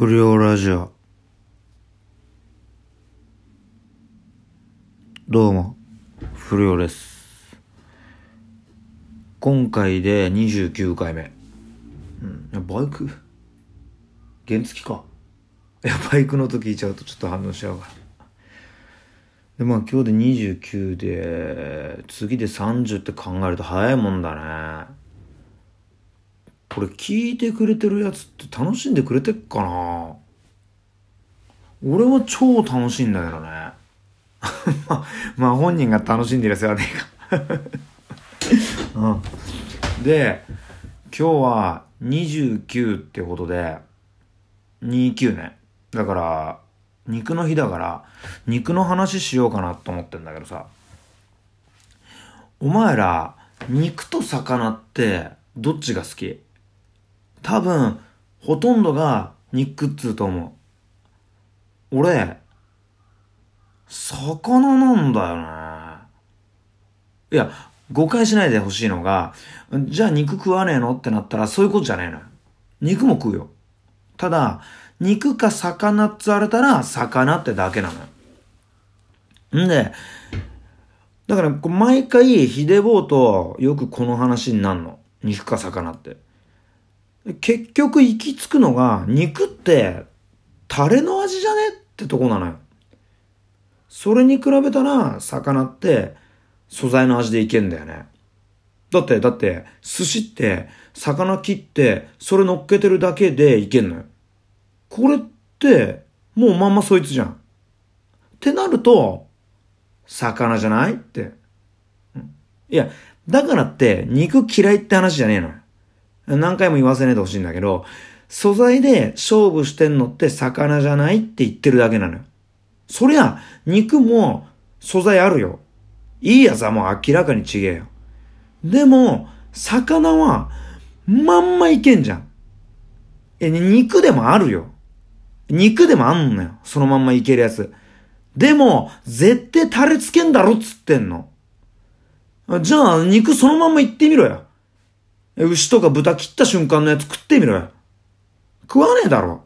不良ラジオ。どうも、不良です。今回で29回目。うん、いやバイク？原付か。いや、バイクの音聞いちゃうとちょっと反応しちゃうから。で、まあ今日で29で、次で30って考えると早いもんだね。これ聞いてくれてるやつって楽しんでくれてっかな?俺は超楽しいんだけどね。まあ、本人が楽しんでるやつはねえか。うん。で、今日は29ってことで、29ね。だから、肉の日だから、肉の話しようかなと思ってんだけどさ。お前ら、肉と魚って、どっちが好き?多分、ほとんどが肉っつうと思う。俺、魚なんだよね。いや、誤解しないでほしいのが、じゃあ肉食わねえのってなったらそういうことじゃねえのよ。肉も食うよ。ただ、肉か魚っつわれたら魚ってだけなのよ。んで、だから毎回ヒデボーとよくこの話になるの。肉か魚って。結局行き着くのが肉ってタレの味じゃねってとこなのよ。それに比べたら魚って素材の味でいけんだよね。だって、だって寿司って魚切ってそれ乗っけてるだけでいけんのよ。これってもうまんまそいつじゃん。ってなると魚じゃないって。いや、だからって肉嫌いって話じゃねえのよ。何回も言わせねえでほしいんだけど、素材で勝負してんのって魚じゃないって言ってるだけなのよ。そりゃ、肉も素材あるよ。いいやつはもう明らかに違えよ。でも、魚は、まんまいけんじゃん。え、肉でもあるよ。肉でもあんのよ。そのまんまいけるやつ。でも、絶対タレつけんだろっつってんの。じゃあ、肉そのまんまいってみろよ。牛とか豚切った瞬間のやつ食ってみろよ。食わねえだろ。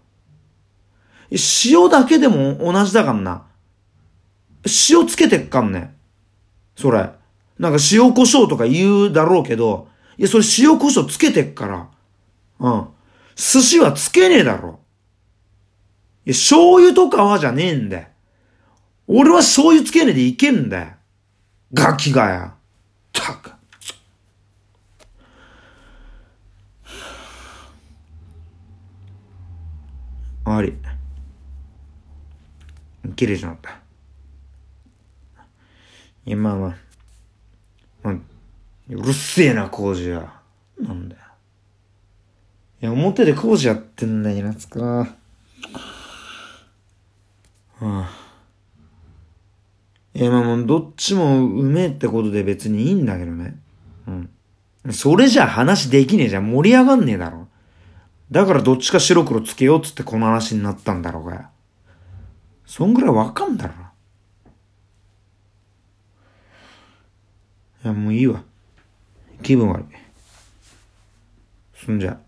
塩だけでも同じだかんな。塩つけてっかんね。それ。なんか塩胡椒とか言うだろうけど、いや、それ塩胡椒つけてっから。うん。寿司はつけねえだろ。いや、醤油とかはじゃねえんだよ。俺は醤油つけねえでいけんだよ。ガキがや。たく。あり。切れちまった。いや、まあまあ。まあ、うるせえな、工事は。なんだよ。いや、表で工事やってんだよ、夏か。はあ。いや、まあもう、どっちもうめえってことで別にいいんだけどね。うん。それじゃ話できねえじゃん。盛り上がんねえだろ。だからどっちか白黒つけようっつってこの話になったんだろうが。そんぐらいわかんだろ。いや、もういいわ。気分悪い。そんじゃ、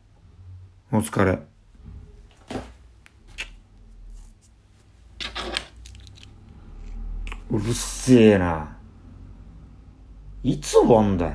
お疲れ。うるせえな。いつ終わんだよ。